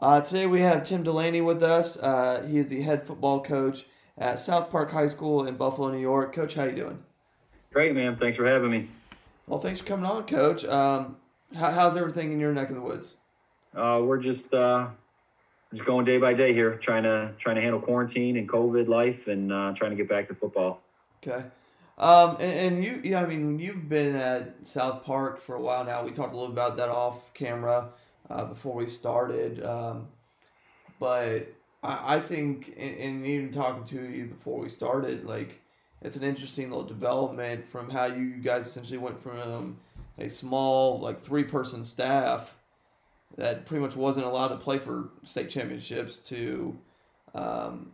Uh, today we have Tim Delaney with us. Uh, he is the head football coach at South Park High School in Buffalo, New York. Coach, how you doing? Great, man. Thanks for having me. Well, thanks for coming on, Coach. Um, how, how's everything in your neck of the woods? Uh, we're just uh, just going day by day here, trying to trying to handle quarantine and COVID life, and uh, trying to get back to football. Okay. Um, and, and you, yeah, I mean, you've been at South Park for a while now. We talked a little about that off camera uh, before we started. Um, but I, I think, and, even talking to you before we started, like it's an interesting little development from how you guys essentially went from a small, like three person staff that pretty much wasn't allowed to play for state championships to um,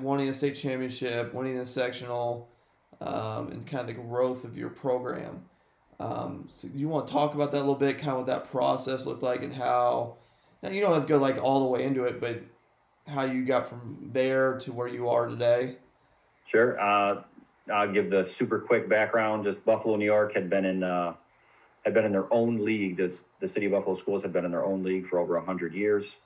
winning a state championship, winning a sectional, um, and kind of the growth of your program. Um, so you want to talk about that a little bit, kind of what that process looked like and how, now you don't have to go like all the way into it, but how you got from there to where you are today? Sure. Uh, I'll give the super quick background. Just Buffalo, New York had been in, uh, had been in their own league. The, city of Buffalo schools had been in their own league for over hundred years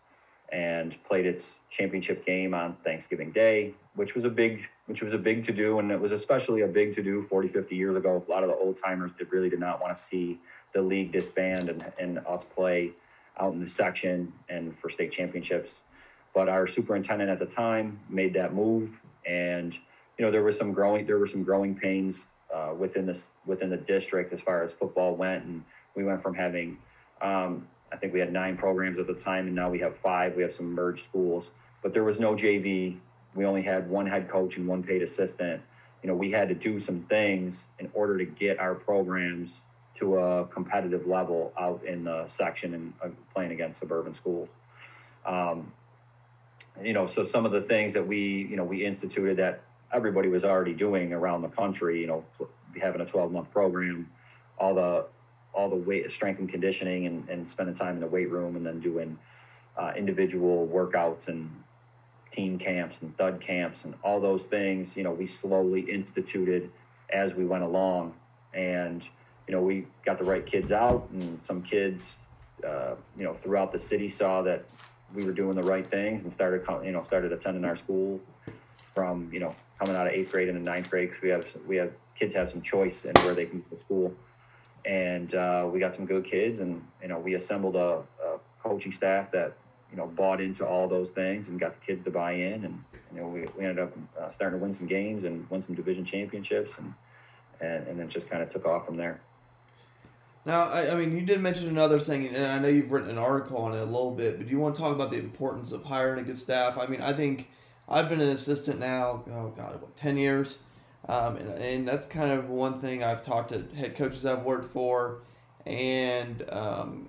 and played its championship game on Thanksgiving Day, which was a big, which was a big to do. And it was especially a big to do 40, 50 years ago. A lot of the old timers did really did not want to see the league disband and, and us play out in the section and for state championships. But our superintendent at the time made that move. And, you know, there was some growing, there were some growing pains uh, within this, within the district as far as football went. And we went from having, um, I think we had nine programs at the time, and now we have five. We have some merged schools, but there was no JV. We only had one head coach and one paid assistant. You know, we had to do some things in order to get our programs to a competitive level out in the section and uh, playing against suburban schools. Um, you know, so some of the things that we, you know, we instituted that everybody was already doing around the country. You know, having a 12 month program, all the all the weight strength and conditioning and, and spending time in the weight room and then doing uh, individual workouts and team camps and thud camps and all those things you know we slowly instituted as we went along. And you know we got the right kids out and some kids uh, you know throughout the city saw that we were doing the right things and started you know started attending our school from you know coming out of eighth grade into ninth grade because we have we have kids have some choice in where they can go to school. And uh, we got some good kids and you know we assembled a, a, coaching staff that you know bought into all those things and got the kids to buy in. And you know we, we ended up uh, starting to win some games and win some division championships and and, and then just kind of took off from there. Now I, I mean you did mention another thing and i know you've written an article on it a little bit but do you want to talk about the importance of hiring a good staff? I mean i think i've been an assistant now oh god what 10 years? Um, and, and, that's kind of one thing I've talked to head coaches I've worked for. And um,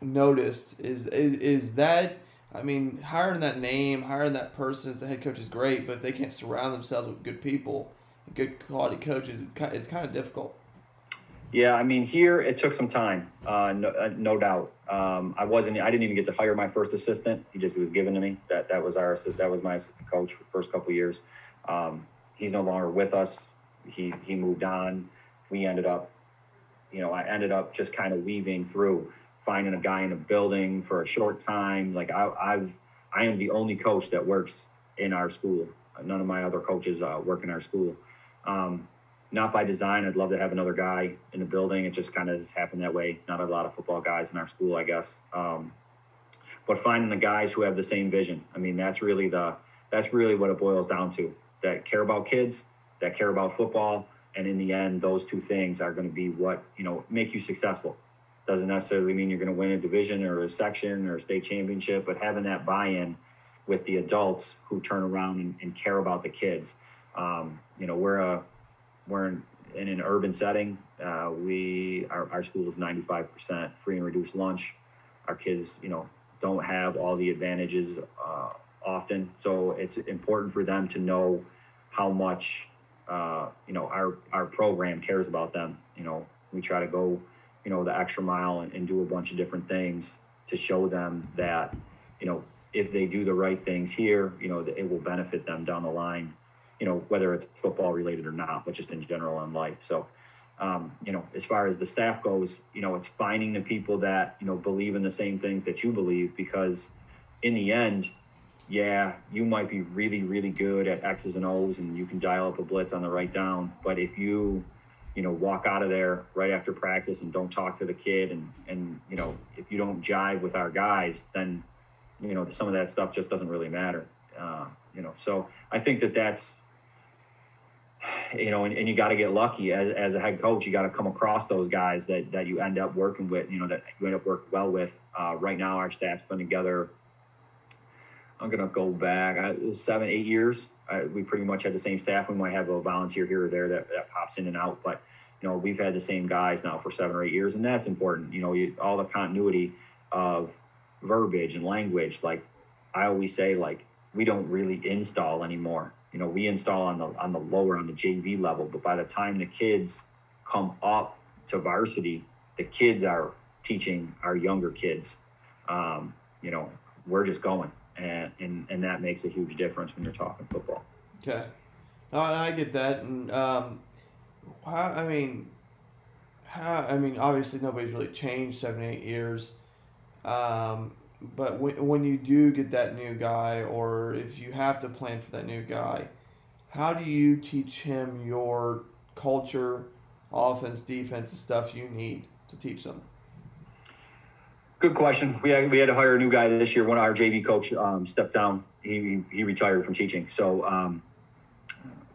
noticed is, is is that I mean hiring that name, hiring that person as the head coach is great, but if they can't surround themselves with good people, good quality coaches, it's kind it's kind of difficult. Yeah, I mean here it took some time, uh, no, uh, no, doubt. Um, I wasn't, I didn't even get to hire my first assistant. He just was given to me. That that was our that was my assistant coach for the first couple years. Um, he's no longer with us. He he moved on. We ended up, you know, I ended up just kind of weaving through, finding a guy in a building for a short time. Like I I've I am the only coach that works in our school. None of my other coaches uh, work in our school. Um, not by design. I'd love to have another guy in the building. It just kind of just happened that way. Not a lot of football guys in our school, I guess. Um, but finding the guys who have the same vision. I mean, that's really the that's really what it boils down to that care about kids, that care about football, and in the end, those two things are going to be what you know make you successful. Doesn't necessarily mean you're going to win a division or a section or a state championship, but having that buy-in with the adults who turn around and, and care about the kids. Um, you know, we're a we're in, in an urban setting. Uh, we our, our school is 95% free and reduced lunch. Our kids, you know, don't have all the advantages uh, often. So it's important for them to know how much uh, you know our our program cares about them. You know, we try to go you know the extra mile and, and do a bunch of different things to show them that you know if they do the right things here, you know, it will benefit them down the line. You know, whether it's football related or not, but just in general in life. So. Um, you know, as far as the staff goes, you know, it's finding the people that, you know, believe in the same things that you believe because in the end, yeah, you might be really, really good at X's and O's and you can dial up a blitz on the right down. But if you, you know, walk out of there right after practice and don't talk to the kid and, and, you know, if you don't jive with our guys, then, you know, some of that stuff just doesn't really matter. Uh, you know, so I think that that's, you know, and, and you got to get lucky as, as a head coach. You got to come across those guys that, that you end up working with, you know, that you end up working well with. Uh, right now, our staff's been together I'm gonna go back I, seven, eight years. I, we pretty much had the same staff. We might have a volunteer here or there that, that pops in and out, but you know we've had the same guys now for seven or eight years, and that's important. You know, you, all the continuity of verbiage and language. Like I always say, like we don't really install anymore. You know, we install on the on the lower on the JV level, but by the time the kids come up to varsity, the kids are teaching our younger kids. Um, you know, we're just going and, and and that makes a huge difference when you're talking football. Okay, no, I get that, and um, how, I mean, how, I mean, obviously nobody's really changed seven, eight years, um, but when when you do get that new guy, or if you have to plan for that new guy, how do you teach him your culture, offense, defense, the stuff you need to teach them? Good question. We had, we had to hire a new guy this year. One of our JV coach um, stepped down. He, he retired from teaching. So um,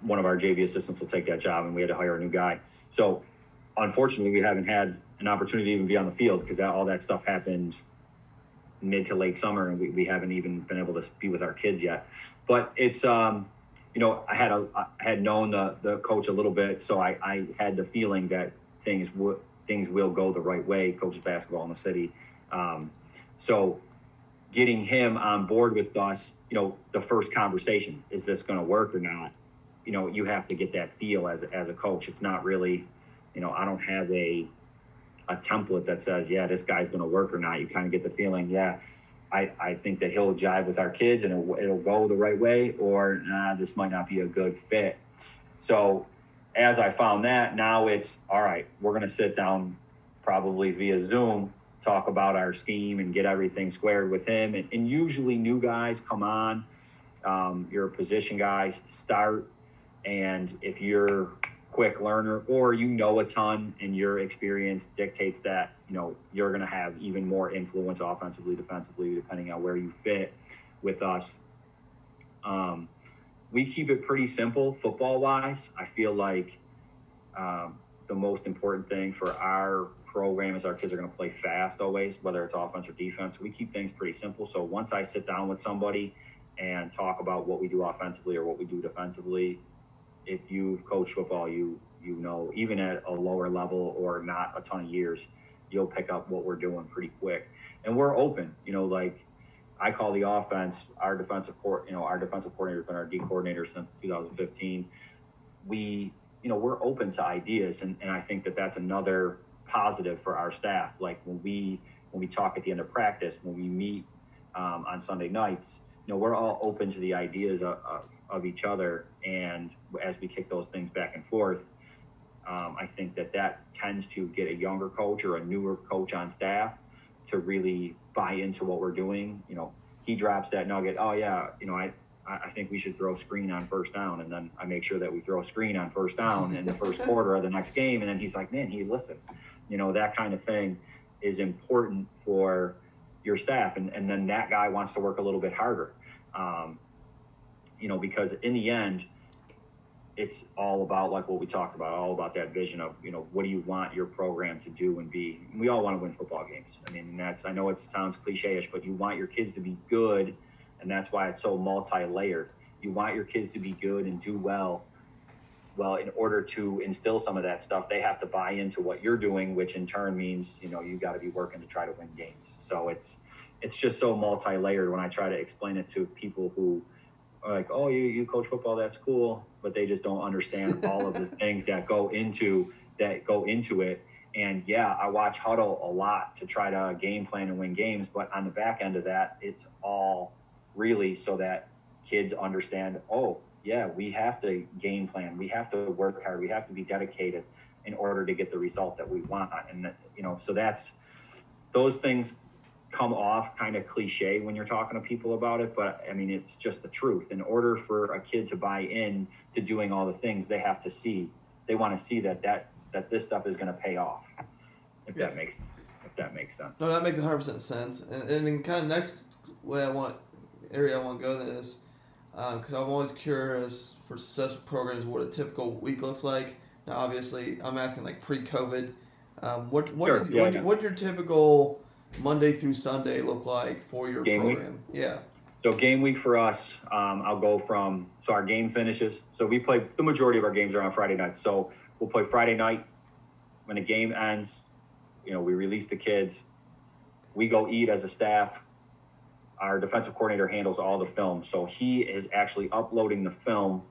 one of our JV assistants will take that job, and we had to hire a new guy. So unfortunately, we haven't had an opportunity to even be on the field because all that stuff happened mid to late summer, and we, we haven't even been able to be with our kids yet. But it's um, you know, I had a I had known the the coach a little bit, so I, I had the feeling that things would things will go the right way. Coaches basketball in the city um, so getting him on board with us, you know, the first conversation, is this going to work or not? You know, you have to get that feel as, as a coach. It's not really, you know, I don't have a, a template that says, yeah, this guy's going to work or not. You kind of get the feeling, yeah, I, I think that he'll jive with our kids and it'll, it'll go the right way, or nah, this might not be a good fit. So as I found that, now it's all right, we're going to sit down probably via Zoom talk about our scheme and get everything squared with him. And, and usually new guys come on. Um, you're a position guys to start. And if you're quick learner or you know a ton and your experience dictates that, you know, you're going to have even more influence offensively, defensively, depending on where you fit with us. Um, we keep it pretty simple football wise. I feel like um, the most important thing for our program is our kids are going to play fast always, whether it's offense or defense. We keep things pretty simple. So once I sit down with somebody and talk about what we do offensively or what we do defensively, if you've coached football, you you know even at a lower level or not a ton of years, you'll pick up what we're doing pretty quick. And we're open, you know, like I call the offense our defensive court, you know, our defensive coordinator has been our D coordinator since 2015. We, you know, we're open to ideas, and, and I think that that's another positive for our staff. Like when we when we talk at the end of practice, when we meet um, on Sunday nights, you know, we're all open to the ideas of, of, each other, and as we kick those things back and forth, um, I think that that tends to get a younger coach or a newer coach on staff to really buy into what we're doing. You know, he drops that nugget. Oh yeah, you know, I I think we should throw screen on first down. And then I make sure that we throw a screen on first down in the first quarter of the next game. And then he's like, man, he listened. You know, that kind of thing is important for your staff. And, and then that guy wants to work a little bit harder. Um, you know, because in the end, it's all about like what we talked about, all about that vision of, you know, what do you want your program to do and be? We all want to win football games. I mean, that's, I know it sounds cliche ish, but you want your kids to be good and that's why it's so multi-layered. You want your kids to be good and do well, well, in order to instill some of that stuff, they have to buy into what you're doing, which in turn means you know you got to be working to try to win games. So it's it's just so multi-layered when I try to explain it to people who are like, oh, you you coach football, that's cool, but they just don't understand all of the things that go into that go into it. And yeah, I watch Hudl a lot to try to game plan and win games, but on the back end of that, it's all really so that kids understand, oh, yeah, we have to game plan, we have to work hard, we have to be dedicated in order to get the result that we want. And you know, so that's those things come off kind of cliche when you're talking to people about it, but I mean, it's just the truth. In order for a kid to buy in to doing all the things, they have to see, they want to see that that that this stuff is going to pay off. If yeah. that makes if that makes sense. No, that makes hundred percent sense. And, and in kind of next way I want area I want to go to this because um, I'm always curious for successful programs what a typical week looks like. Now, obviously, I'm asking like pre-COVID. Um, what what, sure. did, yeah, what, yeah. what your typical Monday through Sunday look like for your game program? Week? Yeah. So game week for us, um, I'll go from so our game finishes. So we play the majority of our games are on Friday night. So we'll play Friday night. When the game ends, you know, we release the kids. We go eat as a staff. Our defensive coordinator handles all the film, so he is actually uploading the film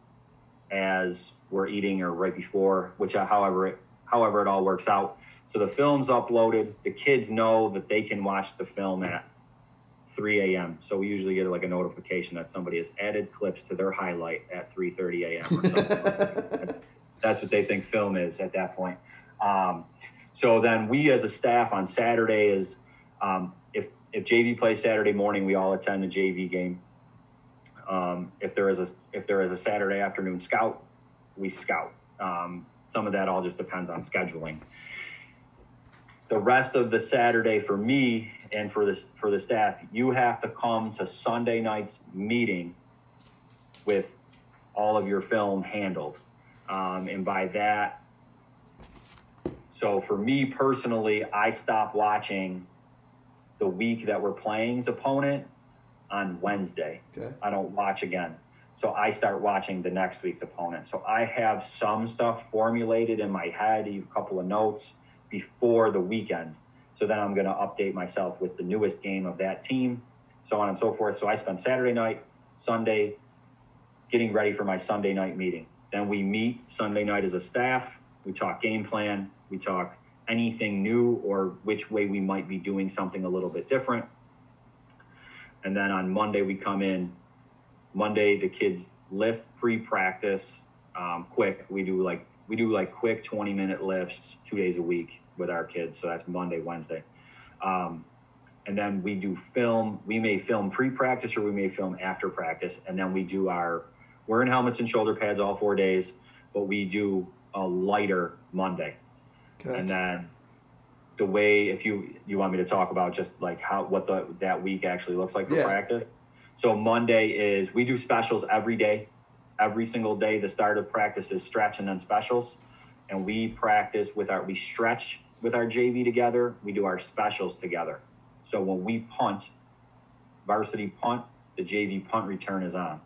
as we're eating or right before, which uh, however it however it all works out. So the film's uploaded. The kids know that they can watch the film at 3 a.m. So we usually get like a notification that somebody has added clips to their highlight at 3:30 a.m. That's what they think film is at that point. Um, so then we as a staff on Saturday is um, if JV plays Saturday morning, we all attend the JV game. Um, if there is a if there is a Saturday afternoon scout, we scout. Um, some of that all just depends on scheduling. The rest of the Saturday for me and for this for the staff, you have to come to Sunday night's meeting with all of your film handled. Um, and by that, so for me personally, I stop watching the week that we're playing's opponent on Wednesday. Okay. I don't watch again. So I start watching the next week's opponent. So I have some stuff formulated in my head, a couple of notes before the weekend. So then I'm going to update myself with the newest game of that team, so on and so forth. So I spend Saturday night, Sunday, getting ready for my Sunday night meeting. Then we meet Sunday night as a staff. We talk game plan. We talk anything new or which way we might be doing something a little bit different. And then on Monday, we come in. Monday, the kids lift pre-practice um, quick. We do like we do like quick 20 minute lifts two days a week with our kids. So that's Monday, Wednesday. Um, and then we do film. We may film pre-practice or we may film after practice. And then we do our we're in helmets and shoulder pads all four days, but we do a lighter Monday. Okay. And then the way if you you want me to talk about just like how what the that week actually looks like for yeah. practice. So Monday is we do specials every day. Every single day the start of practice is stretch and then specials. And we practice with our we stretch with our JV together, we do our specials together. So when we punt, varsity punt, the JV punt return is on.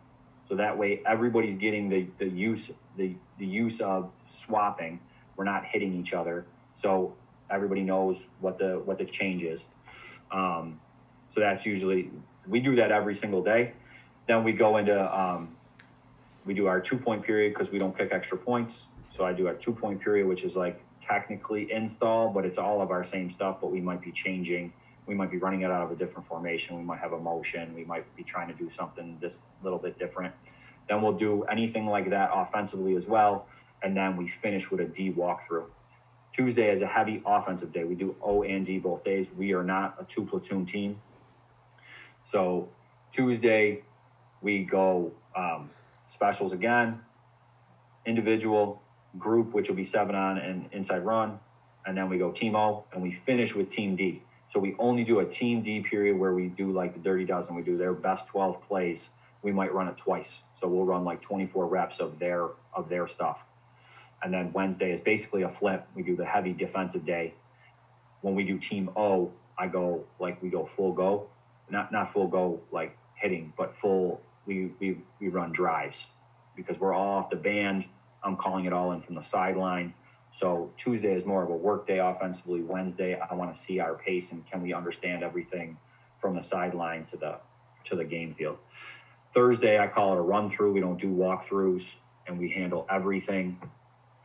So that way everybody's getting the, the use the, the use of swapping we're not hitting each other. So everybody knows what the what the change is. Um, so that's usually we do that every single day. Then we go into um, we do our two point period because we don't kick extra points. So I do our two point period, which is like technically install, but it's all of our same stuff. But we might be changing. We might be running it out of a different formation. We might have a motion. We might be trying to do something a little bit different. Then we'll do anything like that offensively as well and then we finish with a D walkthrough. Tuesday is a heavy offensive day. We do O and D both days. We are not a two platoon team. So Tuesday, we go um, specials again, individual, group, which will be seven on and inside run. And then we go team O and we finish with team D. So we only do a team D period where we do like the dirty dozen. We do their best 12 plays. We might run it twice. So we'll run like 24 reps of their of their stuff. And then Wednesday is basically a flip. We do the heavy defensive day. When we do team O, I go like we go full go, not not full go like hitting, but full we we we run drives because we're all off the band I'm calling it all in from the sideline. So Tuesday is more of a work day offensively. Wednesday, I want to see our pace and can we understand everything from the sideline to the to the game field. Thursday, I call it a run through. We don't do walkthroughs and we handle everything.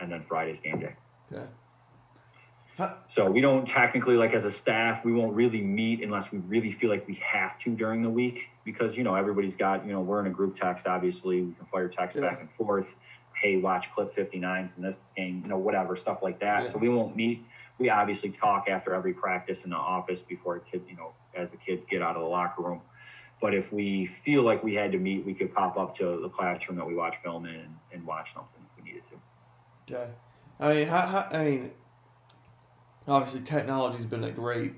And then Friday's game day. Okay. So we don't technically, like as a staff, we won't really meet unless we really feel like we have to during the week because you know everybody's got you know we're in a group text. Obviously, we can fire text Yeah. back and forth. Hey, watch clip fifty nine from this game, you know whatever stuff like that. Yeah. So we won't meet. We obviously talk after every practice in the office before a kid, you know, as the kids get out of the locker room. But if we feel like we had to meet, we could pop up to the classroom that we watch film in and, and watch something if we needed to. Okay. I mean, how, how, I mean, obviously technology's been a great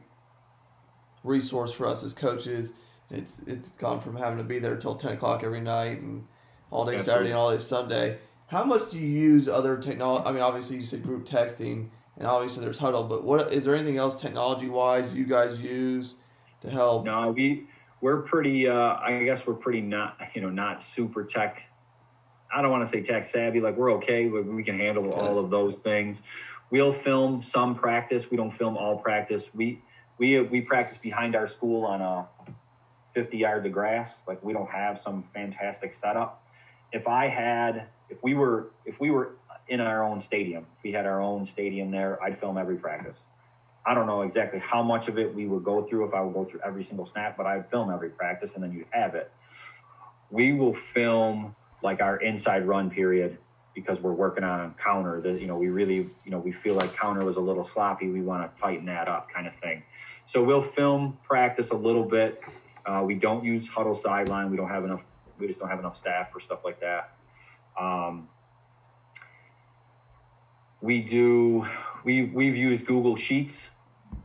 resource for us as coaches. It's it's gone from having to be there till ten o'clock every night and all day Saturday and all day Sunday. How much do you use other technology? I mean, obviously you said group texting, and obviously there's Hudl. But what is there anything else technology wise you guys use to help? No, we we're pretty. Uh, I guess we're pretty not you know not super tech. I don't want to say tech savvy. Like we're okay. We, we can handle Okay. all of those things. We'll film some practice. We don't film all practice. We we we practice behind our school on a 50 yards of grass. Like we don't have some fantastic setup. If I had, if we were, if we were in our own stadium, if we had our own stadium there, I'd film every practice. I don't know exactly how much of it we would go through if I would go through every single snap, but I'd film every practice and then you'd have it. We will film like our inside run period because we're working on counter that you know we really you know we feel like counter was a little sloppy. We want to tighten that up kind of thing. So we'll film practice a little bit. Uh, we don't use Hudl sideline. We don't have enough we just don't have enough staff for stuff like that. Um, we do we we've used google sheets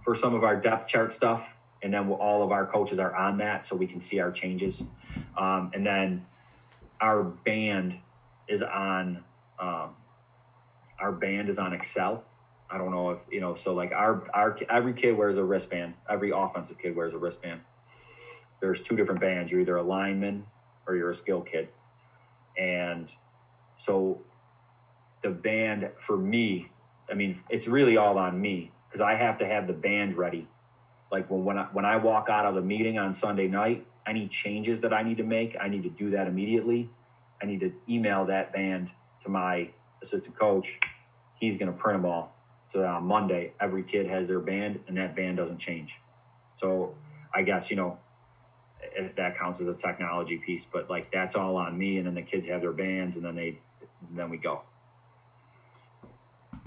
for some of our depth chart stuff and then all of our coaches are on that so we can see our changes. Um, and then our band is on um, our band is on excel. I don't know if you know so like our our every kid wears a wristband. Every offensive kid wears a wristband. There's two different bands. You're either a lineman or you're a skill kid. And so the band for me i mean it's really all on me because i have to have the band ready. Like when when I, when I walk out of the meeting on sunday night any changes that i need to make. I need to do that immediately. I need to email that band to my assistant coach. He's going to print them all so that on monday every kid has their band and that band doesn't change. So i guess you know if that counts as a technology piece but like that's all on me and then the kids have their bands and then they then we go.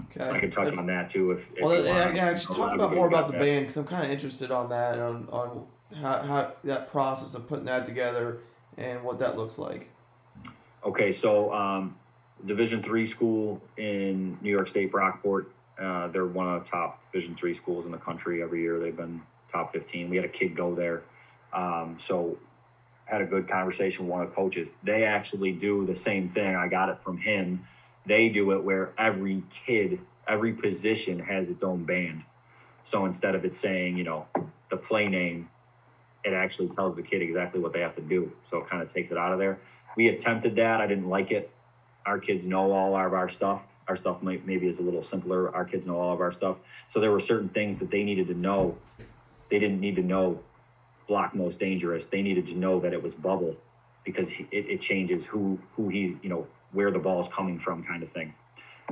Okay. i can touch on that too if, if Well, you yeah, want. yeah, talk about more about the band because I'm kind of interested on that on, on how, how that process of putting that together and what that looks like. Okay, so um, Division three school in New York State, Brockport. Uh, they're one of the top Division three schools in the country every year. They've been top fifteen. We had a kid go there, um, so had a good conversation with one of the coaches. They actually do the same thing. I got it from him. They do it where every kid, every position has its own band. So instead of it saying, you know, the play name, it actually tells the kid exactly what they have to do. So it kind of takes it out of there we attempted that. I didn't like it. Our kids know all of our stuff. Our stuff might, maybe is a little simpler. Our kids know all of our stuff. So there were certain things that they needed to know. They didn't need to know block most dangerous. They needed to know that it was bubble because it, it changes who who he you know where the ball is coming from kind of thing.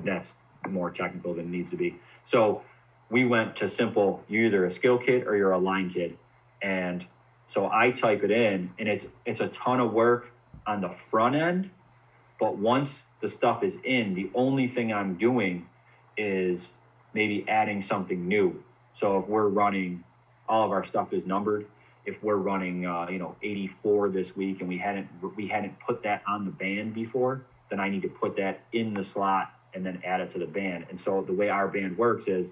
That's more technical than it needs to be. So we went to simple. You're either a skill kid or you're a line kid, and so I type it in, and it's it's a ton of work on the front end. But once the stuff is in, the only thing I'm doing is maybe adding something new. So if we're running, all of our stuff is numbered. If we're running, uh, you know, 84 this week, and we hadn't we hadn't put that on the band before, then I need to put that in the slot and then add it to the band. And so the way our band works is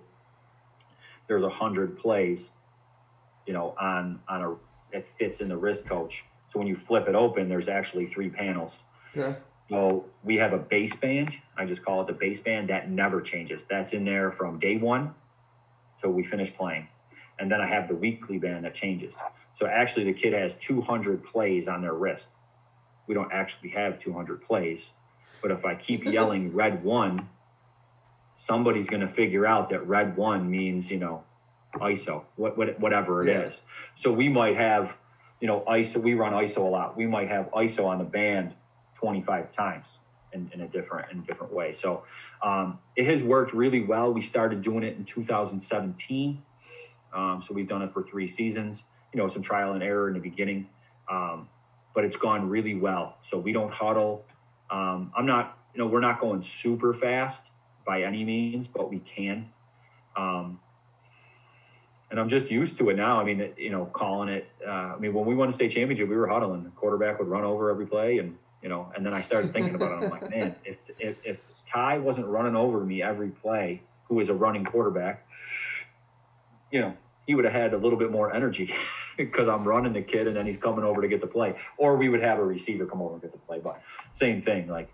there's a hundred plays, you know, on on a it fits in the wrist coach. So when you flip it open, there's actually three panels. Okay. So we have a base band. I just call it the base band. That never changes. That's in there from day one till we finish playing. And then I have the weekly band that changes. So actually, the kid has 200 plays on their wrist. We don't actually have 200 plays. But if I keep yelling red one, somebody's going to figure out that red one means, you know, ISO, what, what, whatever it Yeah. is. So we might have, you know, ISO, we run ISO a lot. We might have ISO on the band 25 times in, in a different, in a different way. So um, it has worked really well. We started doing it in 2017. Um, so we've done it for three seasons, you know, some trial and error in the beginning. Um, but it's gone really well. So we don't huddle. Um, I'm not, you know, we're not going super fast by any means, but we can. Um, and I'm just used to it now. I mean, you know, calling it. Uh, I mean, when we won the state championship, we were huddling. The quarterback would run over every play, and you know. And then I started thinking about it. I'm like, man, if if, if Ty wasn't running over me every play, who is a running quarterback, you know, he would have had a little bit more energy because I'm running the kid, and then he's coming over to get the play. Or we would have a receiver come over and get the play. But same thing. Like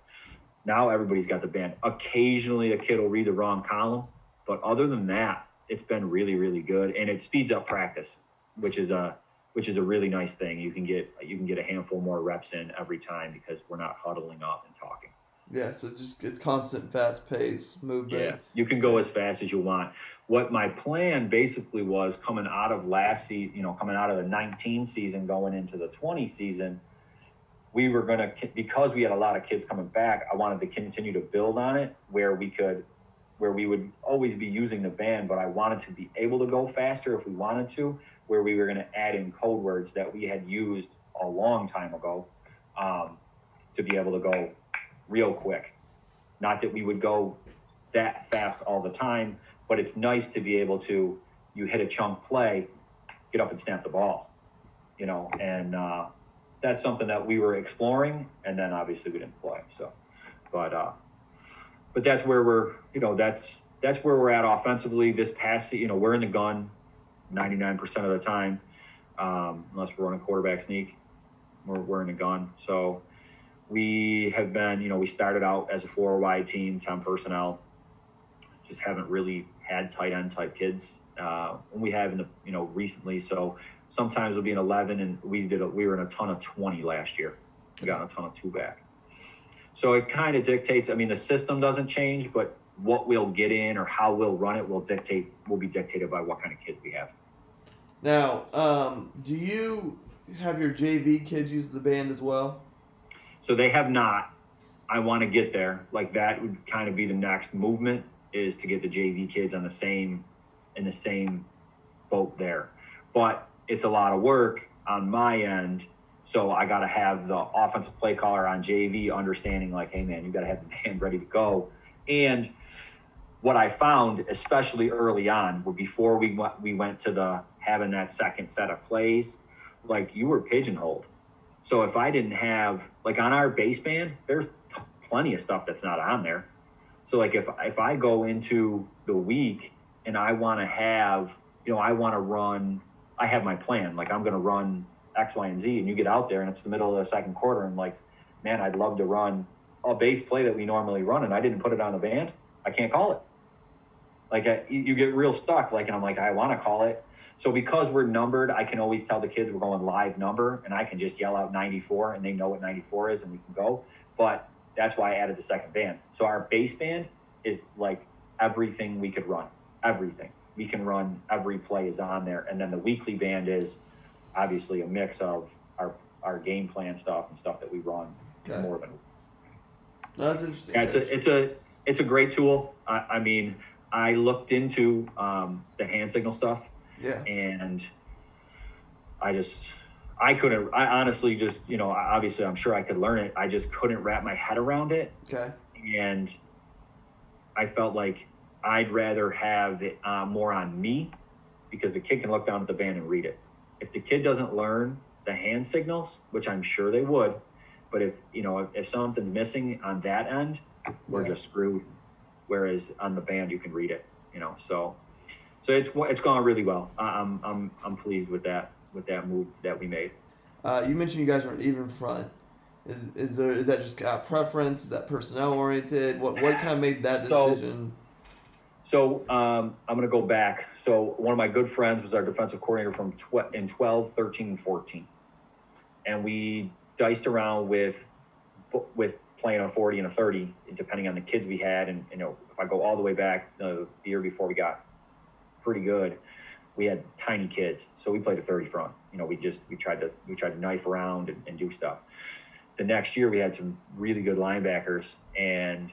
now, everybody's got the band. Occasionally, a kid will read the wrong column, but other than that, it's been really, really good, and it speeds up practice, which is a which is a really nice thing. You can get you can get a handful more reps in every time because we're not huddling up and talking. Yeah, so it's just it's constant, fast pace movement. Yeah, you can go as fast as you want. What my plan basically was coming out of last season, you know, coming out of the 19 season, going into the 20 season, we were going to, because we had a lot of kids coming back, I wanted to continue to build on it where we could, where we would always be using the band, but I wanted to be able to go faster if we wanted to, where we were going to add in code words that we had used a long time ago um, to be able to go real quick. Not that we would go that fast all the time, but it's nice to be able to you hit a chunk play, get up and snap the ball, you know, and uh, that's something that we were exploring, and then obviously we didn't play. So, but uh, but that's where we're, you know, that's that's where we're at offensively. This past, you know, we're in the gun, ninety nine percent of the time, um, unless we're a quarterback sneak, we're we're in the gun. So we have been, you know, we started out as a four wide team, 10 personnel, just haven't really had tight end type kids. Uh, we have in the, you know, recently. So sometimes we'll be an 11 and we did, a, we were in a ton of 20 last year. We got a ton of two back. So it kind of dictates, I mean, the system doesn't change, but what we'll get in or how we'll run it will dictate, will be dictated by what kind of kids we have. Now, um, do you have your JV kids use the band as well? So they have not. I want to get there. Like that would kind of be the next movement is to get the JV kids on the same in the same boat there. But it's a lot of work on my end. So I got to have the offensive play caller on JV understanding like, hey man, you got to have the band ready to go. And what I found, especially early on, were before we went, we went to the having that second set of plays, like you were pigeonholed. So if I didn't have like on our base band, there's plenty of stuff that's not on there. So like if if I go into the week and I want to have, you know, I want to run, I have my plan. Like I'm going to run X, Y, and Z, and you get out there and it's the middle of the second quarter, and like, man, I'd love to run a base play that we normally run, and I didn't put it on the band. I can't call it. Like I, you get real stuck. Like, and I'm like, I want to call it. So because we're numbered, I can always tell the kids we're going live number, and I can just yell out 94, and they know what 94 is, and we can go. But that's why I added the second band. So our base band is like everything we could run, everything we can run. Every play is on there, and then the weekly band is obviously a mix of our our game plan stuff and stuff that we run Okay. more than. No, that's interesting. Yeah, it's a it's a it's a great tool. I, I mean, I looked into um, the hand signal stuff yeah. and I just I couldn't I honestly just you know obviously I'm sure I could learn it I just couldn't wrap my head around it Okay. and I felt like I'd rather have it uh, more on me because the kid can look down at the band and read it if the kid doesn't learn the hand signals which I'm sure they would but if you know if, if something's missing on that end we're Yeah. just screwed whereas on the band you can read it you know so so it's it's gone really well. I'm I'm I'm pleased with that with that move that we made. Uh, you mentioned you guys an even front. Is is there is that just uh, preference? Is that personnel oriented? What what kind of made that decision? So um, I'm going to go back. So one of my good friends was our defensive coordinator from tw- in 12, 13, and 14, and we diced around with with playing a 40 and a 30, depending on the kids we had. And, you know, if I go all the way back the year before we got pretty good, we had tiny kids. So we played a 30 front. You know, we just, we tried to, we tried to knife around and, and do stuff. The next year we had some really good linebackers and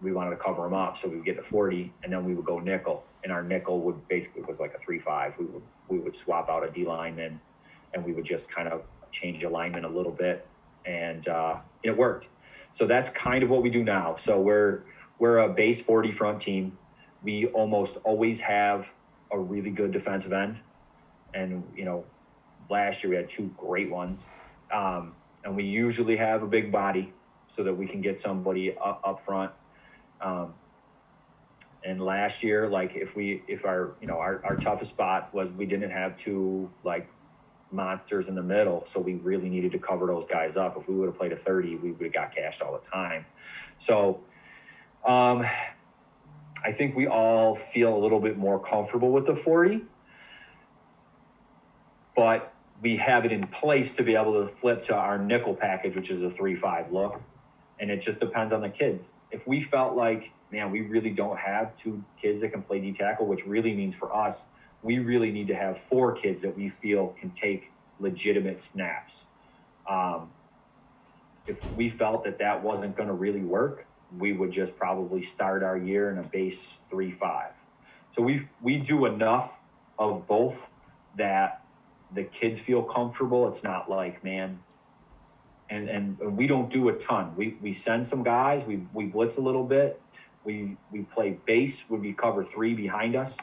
we wanted to cover them up. So we would get to 40 and then we would go nickel and our nickel would basically was like a three, five. We would, we would swap out a D lineman and we would just kind of change alignment a little bit and uh, it worked. So that's kind of what we do now. So we're we're a base 40 front team. We almost always have a really good defensive end, and you know, last year we had two great ones, um, and we usually have a big body so that we can get somebody up, up front. Um, and last year, like if we if our you know our, our toughest spot was we didn't have two like monsters in the middle. So we really needed to cover those guys up. If we would have played a 30, we would have got cashed all the time. So um, I think we all feel a little bit more comfortable with the 40, but we have it in place to be able to flip to our nickel package, which is a 3 5 look. And it just depends on the kids. If we felt like, man, we really don't have two kids that can play D tackle, which really means for us, we really need to have four kids that we feel can take legitimate snaps. Um, if we felt that that wasn't going to really work, we would just probably start our year in a base three five. So we we do enough of both that the kids feel comfortable. It's not like man, and and we don't do a ton. We we send some guys. We we blitz a little bit. We we play base. Would we cover three behind us?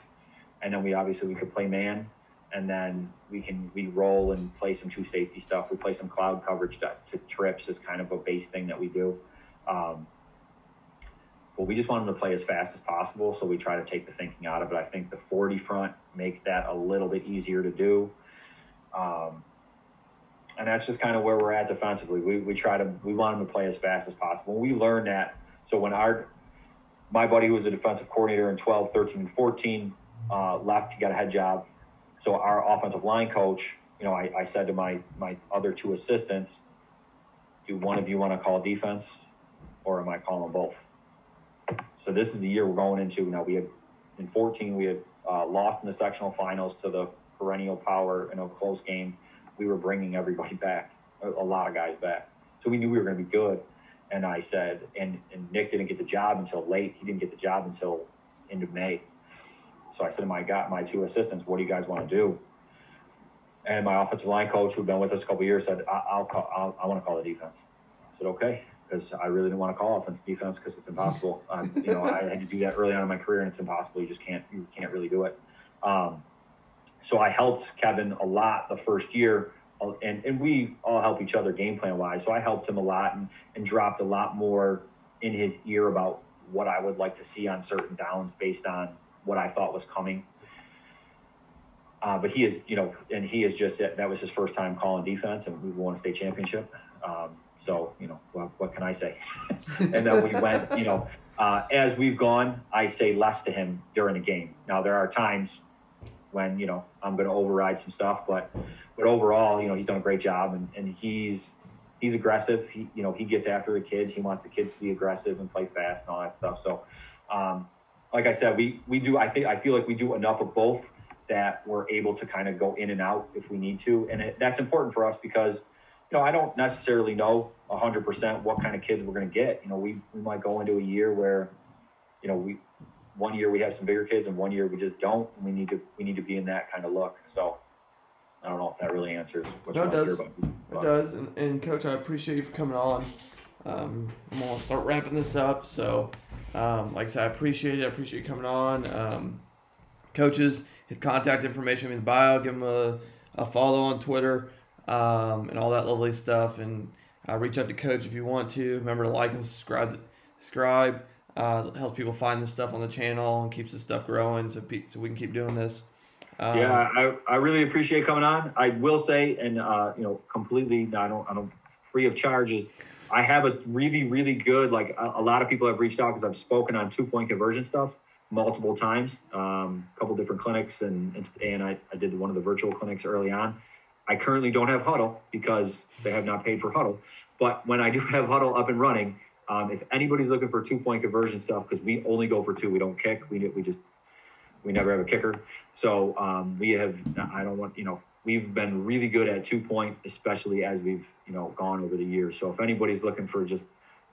and then we obviously we could play man, and then we can we roll and play some two safety stuff. We play some cloud coverage to, to trips as kind of a base thing that we do. Um, but we just want them to play as fast as possible, so we try to take the thinking out of it. I think the 40 front makes that a little bit easier to do. Um, and that's just kind of where we're at defensively. We, we try to we want them to play as fast as possible. We learned that. So when our my buddy who was a defensive coordinator in 12, 13, and 14 uh, left he got a head job. So our offensive line coach, you know, I, I said to my my other two assistants, "Do one of you want to call defense, or am I calling both?" So this is the year we're going into. Now we had in 14 we had uh, lost in the sectional finals to the perennial power in a close game. We were bringing everybody back, a, a lot of guys back. So we knew we were going to be good. And I said, and, and Nick didn't get the job until late. He didn't get the job until end of May. So I said to my got my two assistants, "What do you guys want to do?" And my offensive line coach, who'd been with us a couple years, said, I- will call. I'll, I want to call the defense." I said, "Okay," because I really didn't want to call offense defense because it's impossible. um, you know, I had to do that early on in my career, and it's impossible. You just can't. You can't really do it. Um, so I helped Kevin a lot the first year, uh, and and we all help each other game plan wise. So I helped him a lot and and dropped a lot more in his ear about what I would like to see on certain downs based on what I thought was coming. Uh, but he is, you know, and he is just that was his first time calling defense, and we won a state championship. Um, so, you know, well, what can I say? and then we went, you know, uh, as we've gone, I say less to him during the game. Now there are times when you know I'm going to override some stuff, but but overall, you know, he's done a great job, and, and he's he's aggressive. He you know he gets after the kids. He wants the kids to be aggressive and play fast and all that stuff. So um, like I said, we we do. I think I feel like we do enough of both that we're able to kind of go in and out if we need to, and it, that's important for us because you know I don't necessarily know hundred percent what kind of kids we're going to get. You know, we we might go into a year where you know we one year we have some bigger kids and one year we just don't. And we need to we need to be in that kind of look. So. I don't know if that really answers what no, it does. It does, and, and coach, I appreciate you for coming on. Um, I'm gonna start wrapping this up. So, um, like I said, I appreciate it. I appreciate you coming on. Um, coaches, his contact information in the bio. Give him a, a follow on Twitter um, and all that lovely stuff. And uh, reach out to Coach if you want to. Remember to like and subscribe. Subscribe uh, helps people find this stuff on the channel and keeps the stuff growing, so pe- so we can keep doing this. Um, yeah, I, I really appreciate coming on. I will say, and uh, you know, completely, I don't, I don't, free of charges. I have a really, really good, like a, a lot of people have reached out because I've spoken on two point conversion stuff multiple times, um, a couple different clinics, and, and, and I, I did one of the virtual clinics early on. I currently don't have Hudl because they have not paid for Hudl, But when I do have Hudl up and running, Um, if anybody's looking for two point conversion stuff, because we only go for two, we don't kick. We we just we never have a kicker. So um, we have. I don't want you know. We've been really good at two point, especially as we've you know gone over the years. So if anybody's looking for just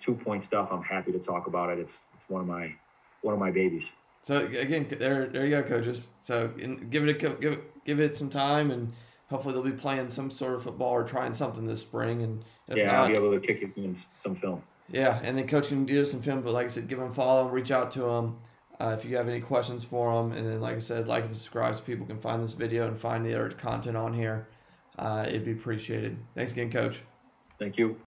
two point stuff, I'm happy to talk about it. It's it's one of my one of my babies. So again, there there you go, coaches. So give it a give it give it some time, and hopefully they'll be playing some sort of football or trying something this spring. And yeah, not, I'll be able to kick you some film. Yeah, and then coach can do some film, but like I said, give them a follow, reach out to them uh, if you have any questions for them. And then, like I said, like and subscribe so people can find this video and find the other content on here. Uh, it'd be appreciated. Thanks again, coach. Thank you.